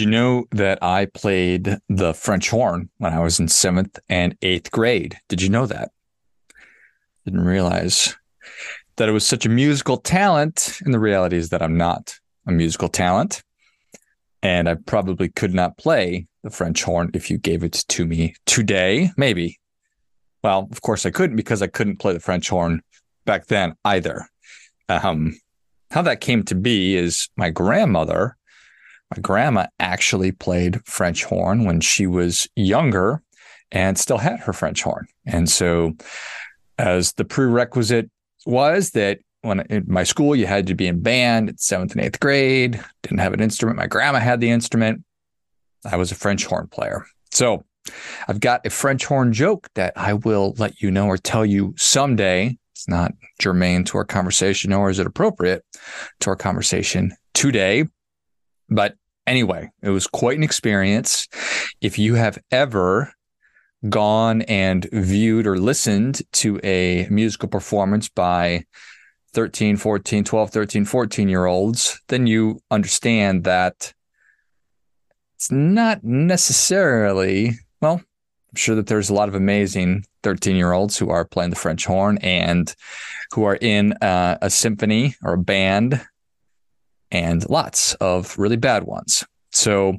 Did you know that I played the French horn when I was in seventh and eighth grade? Did you know that? Didn't realize that it was such a musical talent. And the reality is that I'm not a musical talent. And I probably could not play the French horn if you gave it to me today. Maybe. Well, of course I couldn't because I couldn't play the French horn back then either. Um, how that came to be is my grandmother my grandma actually played French horn when she was younger and still had her French horn. And so, as the prerequisite was that when in my school you had to be in band at seventh and eighth grade, didn't have an instrument. My grandma had the instrument. I was a French horn player. So, I've got a French horn joke that I will let you know or tell you someday. It's not germane to our conversation, nor is it appropriate to our conversation today. But anyway, it was quite an experience. If you have ever gone and viewed or listened to a musical performance by 13, 14, 12, 13, 14 year olds, then you understand that it's not necessarily, well, I'm sure that there's a lot of amazing 13 year olds who are playing the French horn and who are in uh, a symphony or a band and lots of really bad ones. So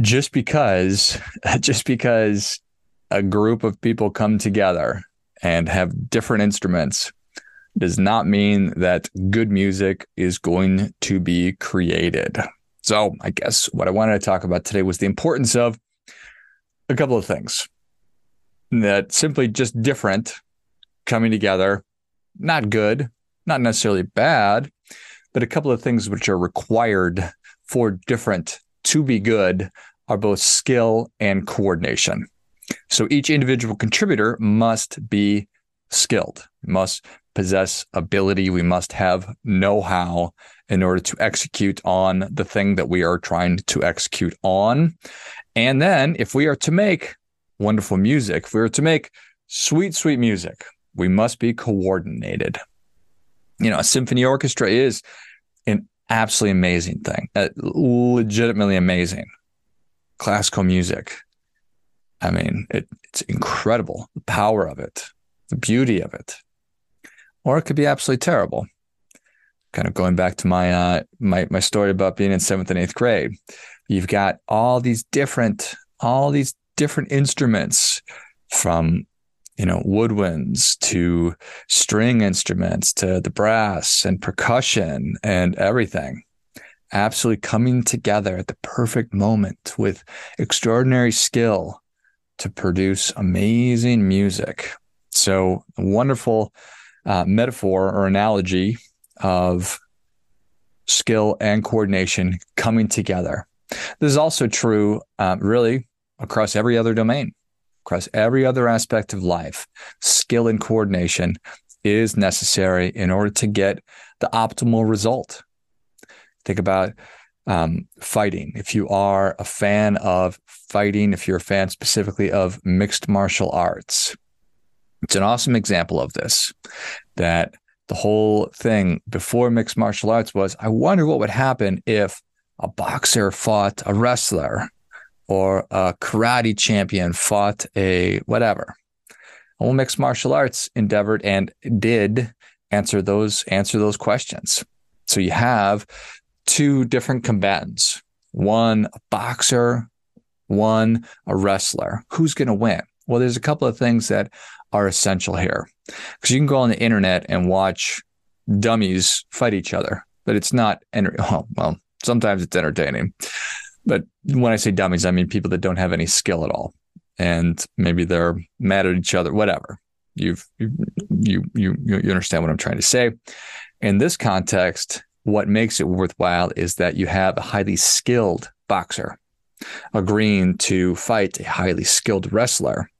just because just because a group of people come together and have different instruments does not mean that good music is going to be created. So, I guess what I wanted to talk about today was the importance of a couple of things that simply just different coming together, not good, not necessarily bad, but a couple of things which are required for different to be good are both skill and coordination. So each individual contributor must be skilled, must possess ability. We must have know how in order to execute on the thing that we are trying to execute on. And then, if we are to make wonderful music, if we are to make sweet, sweet music, we must be coordinated. You know, a symphony orchestra is an absolutely amazing thing, uh, legitimately amazing. Classical music. I mean, it, it's incredible the power of it, the beauty of it, or it could be absolutely terrible. Kind of going back to my uh, my my story about being in seventh and eighth grade, you've got all these different all these different instruments from you know, woodwinds to string instruments to the brass and percussion and everything. Absolutely coming together at the perfect moment with extraordinary skill to produce amazing music. So, wonderful uh, metaphor or analogy of skill and coordination coming together. This is also true, uh, really, across every other domain across every other aspect of life, skill and coordination is necessary in order to get the optimal result. Think about um, fighting. If you are a fan of fighting, if you're a fan specifically of mixed martial arts, it's an awesome example of this. That the whole thing before mixed martial arts was I wonder what would happen if a boxer fought a wrestler or a karate champion fought a whatever. Well, mixed martial arts endeavored and did answer those answer those questions. So you have two different combatants, one a boxer, one a wrestler. Who's going to win? Well, there's a couple of things that are essential here because you can go on the internet and watch dummies fight each other, but it's not. Well, well, sometimes it's entertaining, but when I say dummies, I mean people that don't have any skill at all, and maybe they're mad at each other. Whatever. You've you you you you understand what I'm trying to say. In this context, what makes it worthwhile is that you have a highly skilled boxer agreeing to fight a highly skilled wrestler.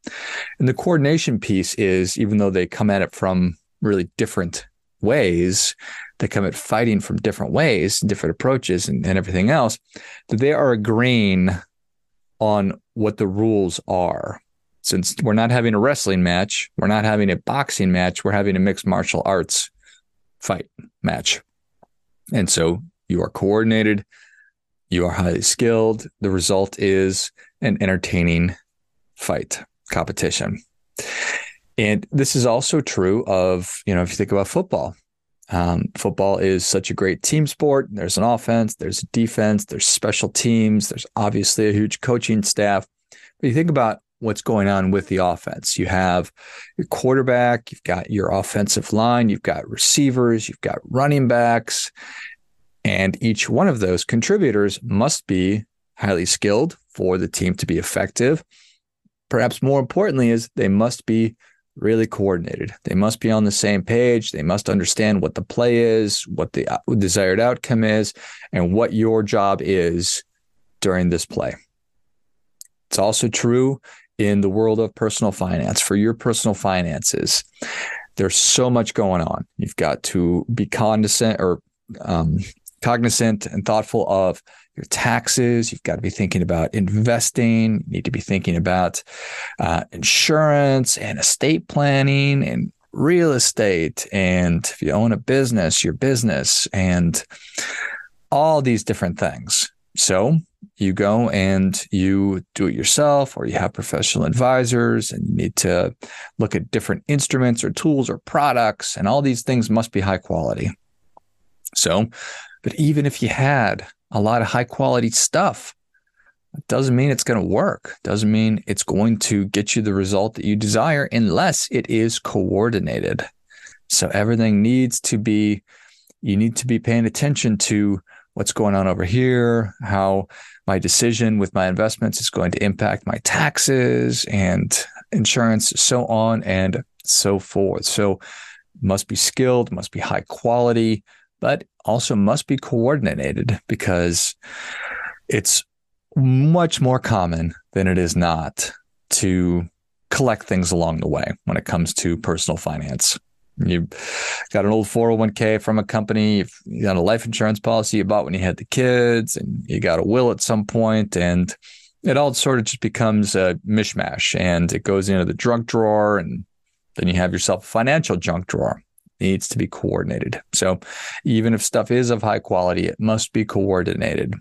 And the coordination piece is even though they come at it from really different ways, they come at fighting from different ways, different approaches, and, and everything else, that they are agreeing on what the rules are. Since we're not having a wrestling match, we're not having a boxing match, we're having a mixed martial arts fight match. And so you are coordinated you are highly skilled. The result is an entertaining fight competition. And this is also true of, you know, if you think about football, um, football is such a great team sport. There's an offense, there's a defense, there's special teams, there's obviously a huge coaching staff. But you think about what's going on with the offense. You have your quarterback, you've got your offensive line, you've got receivers, you've got running backs, and each one of those contributors must be highly skilled for the team to be effective. Perhaps more importantly, is they must be really coordinated. They must be on the same page. They must understand what the play is, what the uh, desired outcome is, and what your job is during this play. It's also true in the world of personal finance for your personal finances. There's so much going on. You've got to be cognizant or um, cognizant and thoughtful of your taxes. You've got to be thinking about investing. You need to be thinking about uh, insurance and estate planning and real estate. And if you own a business, your business and all these different things. So you go and you do it yourself, or you have professional advisors, and you need to look at different instruments or tools or products, and all these things must be high quality. So, but even if you had a lot of high quality stuff. Doesn't mean it's going to work. Doesn't mean it's going to get you the result that you desire unless it is coordinated. So everything needs to be, you need to be paying attention to what's going on over here, how my decision with my investments is going to impact my taxes and insurance, so on and so forth. So must be skilled, must be high quality, but also must be coordinated because it's much more common than it is not to collect things along the way when it comes to personal finance. You got an old 401k from a company, you got a life insurance policy you bought when you had the kids, and you got a will at some point, and it all sort of just becomes a mishmash and it goes into the junk drawer, and then you have yourself a financial junk drawer needs to be coordinated. So even if stuff is of high quality, it must be coordinated.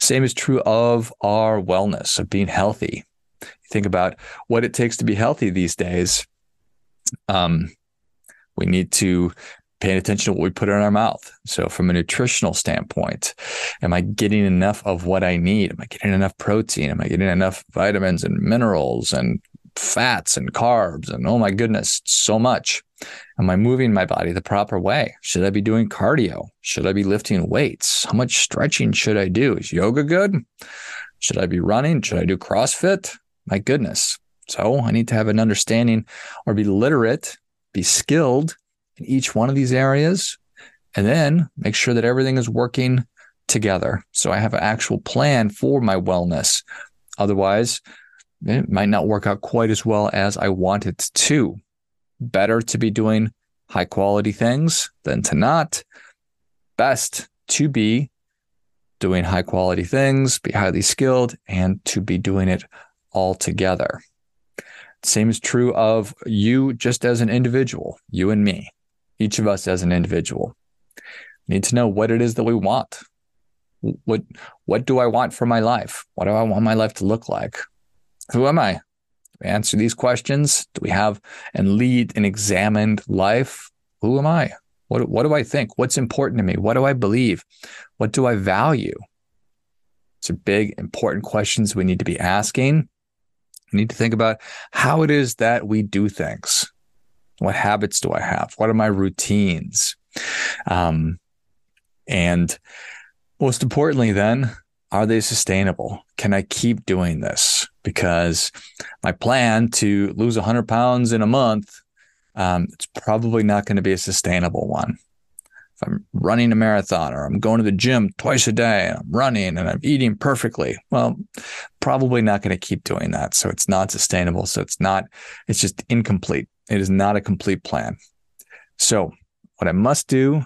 Same is true of our wellness, of being healthy. Think about what it takes to be healthy these days. Um, we need to pay attention to what we put in our mouth. So from a nutritional standpoint, am I getting enough of what I need? Am I getting enough protein? Am I getting enough vitamins and minerals and fats and carbs? And oh my goodness, so much. Am I moving my body the proper way? Should I be doing cardio? Should I be lifting weights? How much stretching should I do? Is yoga good? Should I be running? Should I do CrossFit? My goodness. So I need to have an understanding or be literate, be skilled in each one of these areas, and then make sure that everything is working together. So I have an actual plan for my wellness. Otherwise, it might not work out quite as well as I want it to better to be doing high quality things than to not. Best to be doing high quality things, be highly skilled, and to be doing it all together. Same is true of you just as an individual, you and me, each of us as an individual. We need to know what it is that we want. What what do I want for my life? What do I want my life to look like? Who am I? We answer these questions? Do we have and lead an examined life? Who am I? What, what do I think? What's important to me? What do I believe? What do I value? These are big, important questions we need to be asking. We need to think about how it is that we do things. What habits do I have? What are my routines? Um, and most importantly, then, are they sustainable? Can I keep doing this? Because my plan to lose 100 pounds in a month, um, it's probably not going to be a sustainable one. If I'm running a marathon or I'm going to the gym twice a day and I'm running and I'm eating perfectly, well, probably not going to keep doing that. So it's not sustainable. So it's not, it's just incomplete. It is not a complete plan. So what I must do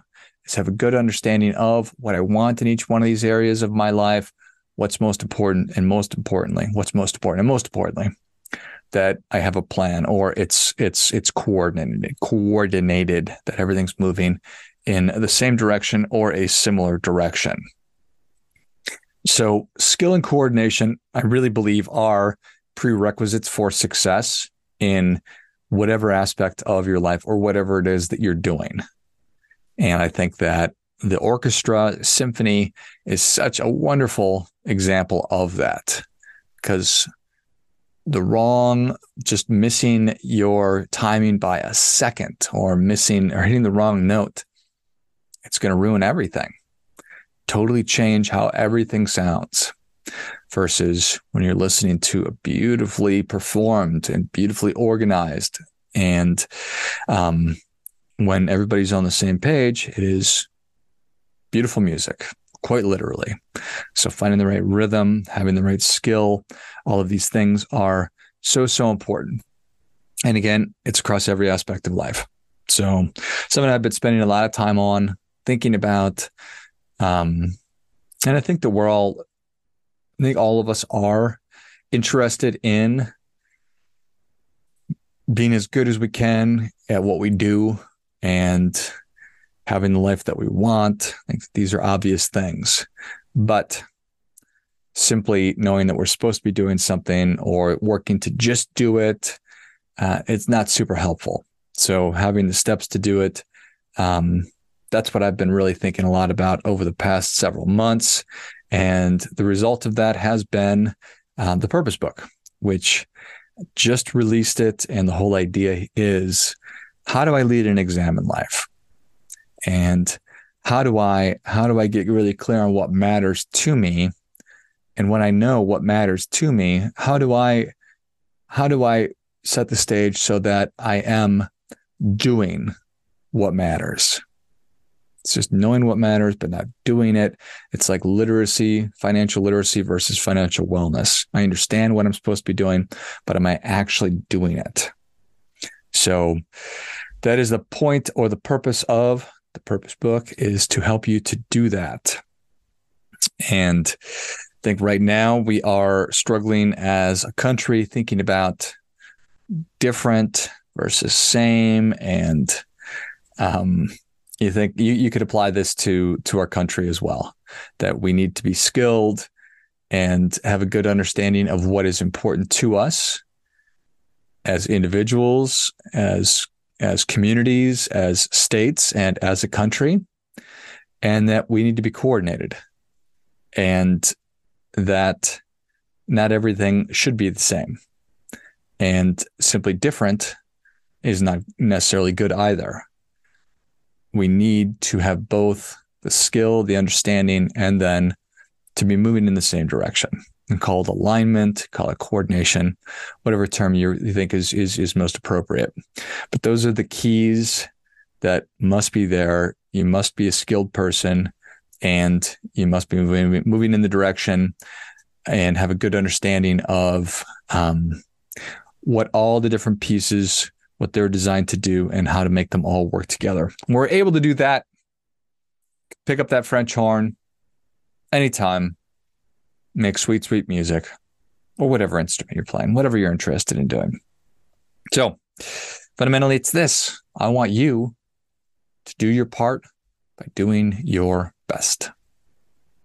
is have a good understanding of what I want in each one of these areas of my life, what's most important, and most importantly, what's most important, and most importantly, that I have a plan or it's it's it's coordinated, coordinated that everything's moving in the same direction or a similar direction. So, skill and coordination, I really believe, are prerequisites for success in whatever aspect of your life or whatever it is that you're doing. And I think that the orchestra symphony is such a wonderful example of that because the wrong, just missing your timing by a second or missing or hitting the wrong note, it's going to ruin everything. Totally change how everything sounds versus when you're listening to a beautifully performed and beautifully organized and um, when everybody's on the same page, it is beautiful music, quite literally. So finding the right rhythm, having the right skill, all of these things are so, so important. And again, it's across every aspect of life. So something I've been spending a lot of time on thinking about. Um, and I think that we're all, I think all of us are interested in being as good as we can at what we do and having the life that we want. I think these are obvious things, but simply knowing that we're supposed to be doing something or working to just do it, uh, it's not super helpful. So having the steps to do it, um, that's what I've been really thinking a lot about over the past several months. And the result of that has been um, the purpose book, which just released it. And the whole idea is how do I lead an exam in life? And how do I how do I get really clear on what matters to me? And when I know what matters to me, how do I how do I set the stage so that I am doing what matters? It's just knowing what matters, but not doing it. It's like literacy, financial literacy versus financial wellness. I understand what I'm supposed to be doing, but am I actually doing it? So that is the point or the purpose of the purpose book is to help you to do that. And I think right now we are struggling as a country thinking about different versus same and um, you think you, you could apply this to to our country as well that we need to be skilled and have a good understanding of what is important to us as individuals as as communities as states and as a country and that we need to be coordinated. And that not everything should be the same. And simply different is not necessarily good either. We need to have both the skill, the understanding, and then to be moving in the same direction. And call it alignment, call it coordination, whatever term you, think is, is is most appropriate. But those are the keys that must be there. You must be a skilled person, and you must be moving moving in the direction and have a good understanding of um, what all the different pieces what they're designed to do and how to make them all work together. we're able to do that. Pick up that French horn anytime, make sweet, sweet music, or whatever instrument you're playing, whatever you're interested in doing. So, fundamentally, it's this I want you to do your part by doing your best.